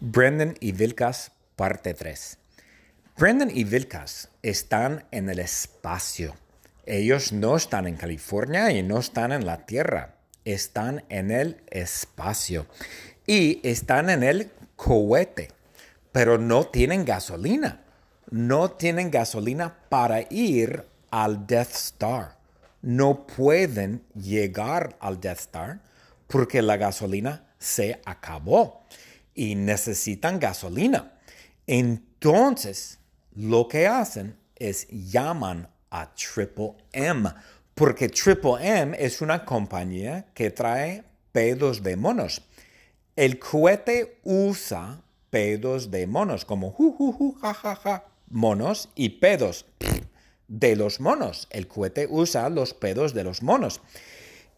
Brendan y Vilkas, parte 3. Brendan y Vilkas están en el espacio. Ellos no están en California y no están en la Tierra. Están en el espacio. Y están en el cohete. Pero no tienen gasolina. No tienen gasolina para ir al Death Star. No pueden llegar al Death Star porque la gasolina se acabó y necesitan gasolina. Entonces, lo que hacen es llaman a Triple M, porque Triple M es una compañía que trae pedos de monos. El cohete usa pedos de monos, como ju, ja, ja, monos y pedos de los monos. El cohete usa los pedos de los monos.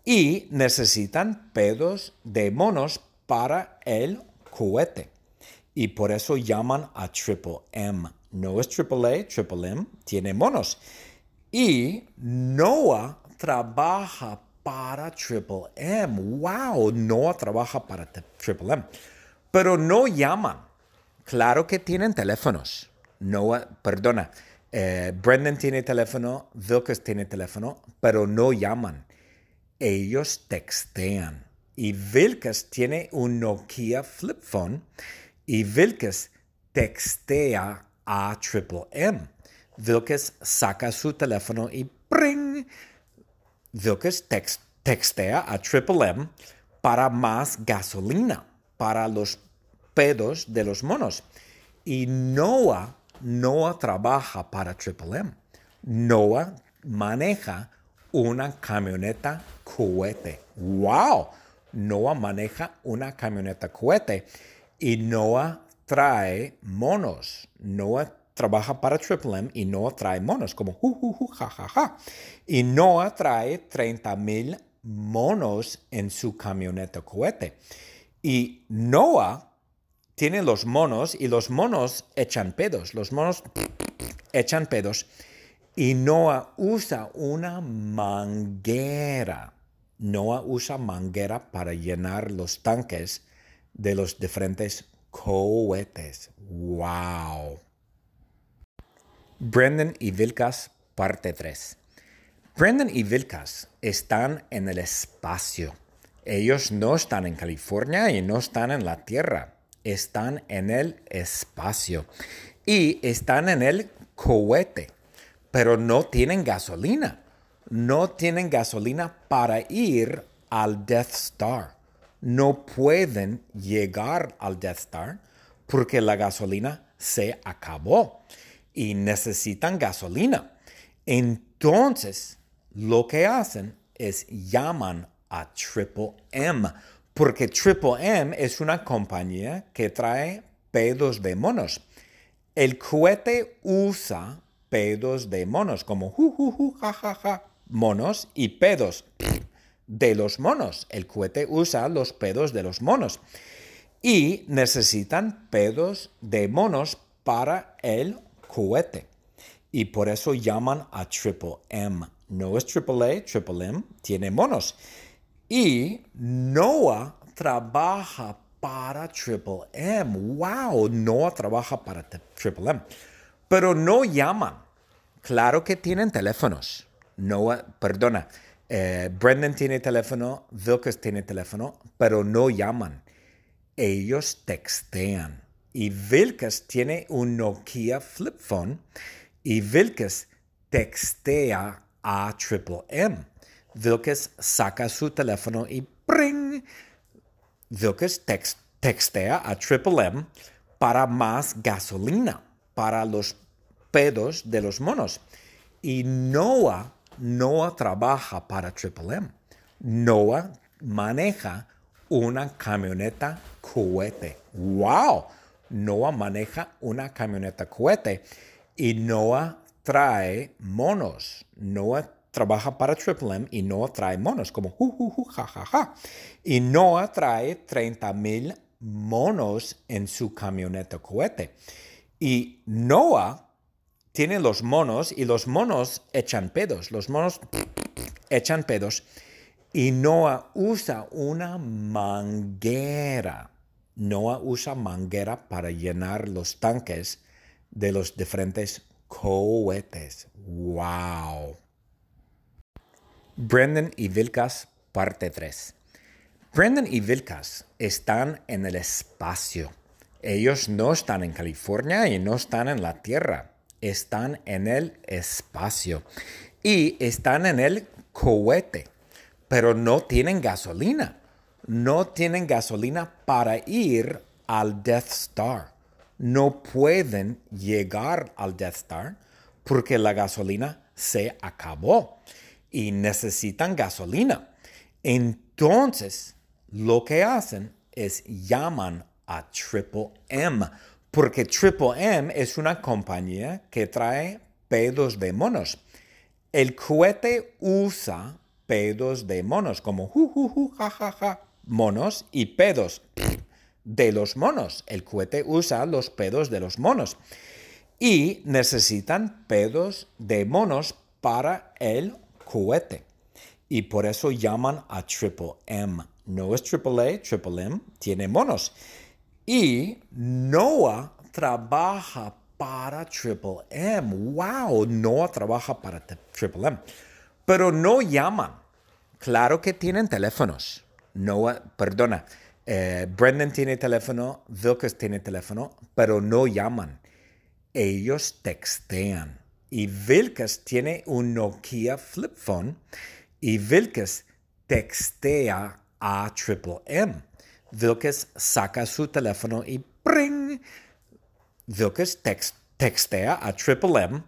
Y necesitan pedos de monos para el cohete. Y por eso llaman a Triple M. No es Triple A, Triple M tiene monos. Y Noah trabaja para Triple M. ¡Wow! Noah trabaja para Triple M. Pero no llaman. Claro que tienen teléfonos. Noah, perdona, eh, Brendan tiene teléfono, Vilkas tiene teléfono, pero no llaman. Ellos textean. Y Vilkas tiene un Nokia flip phone y Vilkas textea a Triple M. Vilkas saca su teléfono y ¡pring! Vilkas textea a Triple M para más gasolina, para los pedos de los monos. Y Noah, Noah trabaja para Triple M. Noah maneja una camioneta cohete. ¡Wow! Noah maneja una camioneta cohete y Noah trae monos. Noah trabaja para Triple M y Noah trae monos como ju, ju, ju, ja, ja, ja. Y Noah trae 30 mil monos en su camioneta cohete. Y Noah tiene los monos y los monos echan pedos. Los monos echan pedos. Y Noah usa una manguera Noah usa manguera para llenar los tanques de los diferentes cohetes. ¡Wow! Brendan y Vilkas, parte 3. Brendan y Vilkas están en el espacio. Ellos no están en California y no están en la Tierra. Están en el espacio. Y están en el cohete. Pero no tienen gasolina no tienen gasolina para ir al Death Star. No pueden llegar al Death Star porque la gasolina se acabó y necesitan gasolina. Entonces, lo que hacen es llaman a Triple M, porque Triple M es una compañía que trae pedos de monos. El cohete usa pedos de monos, como ju, ju, ju, ja, ja, ja, monos y pedos de los monos. El cohete usa los pedos de los monos. Y necesitan pedos de monos para el cohete. Y por eso llaman a Triple M. No es Triple A, Triple M tiene monos. Y Noah trabaja para Triple M. ¡Wow! Noah trabaja para Triple M. Pero no llaman. Claro que tienen teléfonos. Noah, perdona, eh, Brendan tiene teléfono, Vilkas tiene teléfono, pero no llaman. Ellos textean. Y Vilkas tiene un Nokia flip phone y Vilkas textea a Triple M. Vilkas saca su teléfono y ¡pring! Vilkas textea a Triple M para más gasolina, para los pedos de los monos. Y Noah Noah trabaja para Triple M. Noah maneja una camioneta cohete. ¡Wow! Noah maneja una camioneta cohete y Noah trae monos. Noah trabaja para Triple M y Noah trae monos, como ju, ju, ju, ja, ja, ja. Y Noah trae 30 mil monos en su camioneta cohete. Y Noah tiene los monos y los monos echan pedos. Los monos echan pedos y Noah usa una manguera. Noah usa manguera para llenar los tanques de los diferentes cohetes. ¡Wow! Brendan y Vilkas, parte 3. Brendan y Vilkas están en el espacio. Ellos no están en California y no están en la Tierra. Están en el espacio. Y están en el cohete. Pero no tienen gasolina no tienen gasolina para ir al Death Star. No pueden llegar al Death Star porque la gasolina se acabó y necesitan gasolina. Entonces, lo que hacen es llaman a Triple M, porque Triple M es una compañía que trae pedos de monos. El cohete usa pedos de monos, como ja, monos y pedos de los monos. El cohete usa los pedos de los monos. Y necesitan pedos de monos para el cohete. Y por eso llaman a Triple M. No es Triple A, Triple M tiene monos. Y Noah trabaja para Triple M. ¡Wow! Noah trabaja para Triple M. Pero no llaman. Claro que tienen teléfonos Noah, perdona, eh, Brendan tiene teléfono, Vilkas tiene teléfono, pero no llaman. Ellos textean. Y Vilkas tiene un Nokia flip phone y Vilkas textea a Triple M. Vilkas saca su teléfono y ¡pring! Vilkas textea a Triple M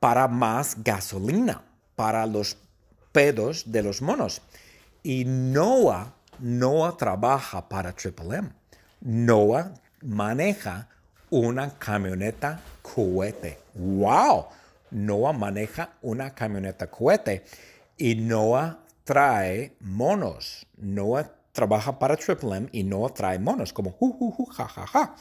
para más gasolina, para los pedos de los monos. Y Noah Noah trabaja para Triple M. Noah maneja una camioneta cohete. ¡Wow! Noah maneja una camioneta cohete y Noah trae monos. Noah trabaja para Triple M y Noah trae monos, como ju, ja, ja, ja.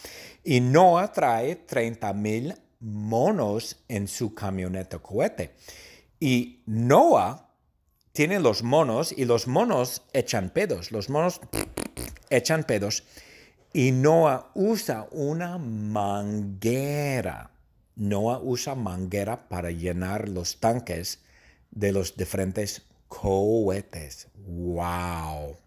Y Noah trae 30 mil monos en su camioneta cohete. Y Noah tiene los monos y los monos echan pedos. Los monos echan pedos. Y Noah usa una manguera. Noah usa manguera para llenar los tanques de los diferentes cohetes. ¡Wow!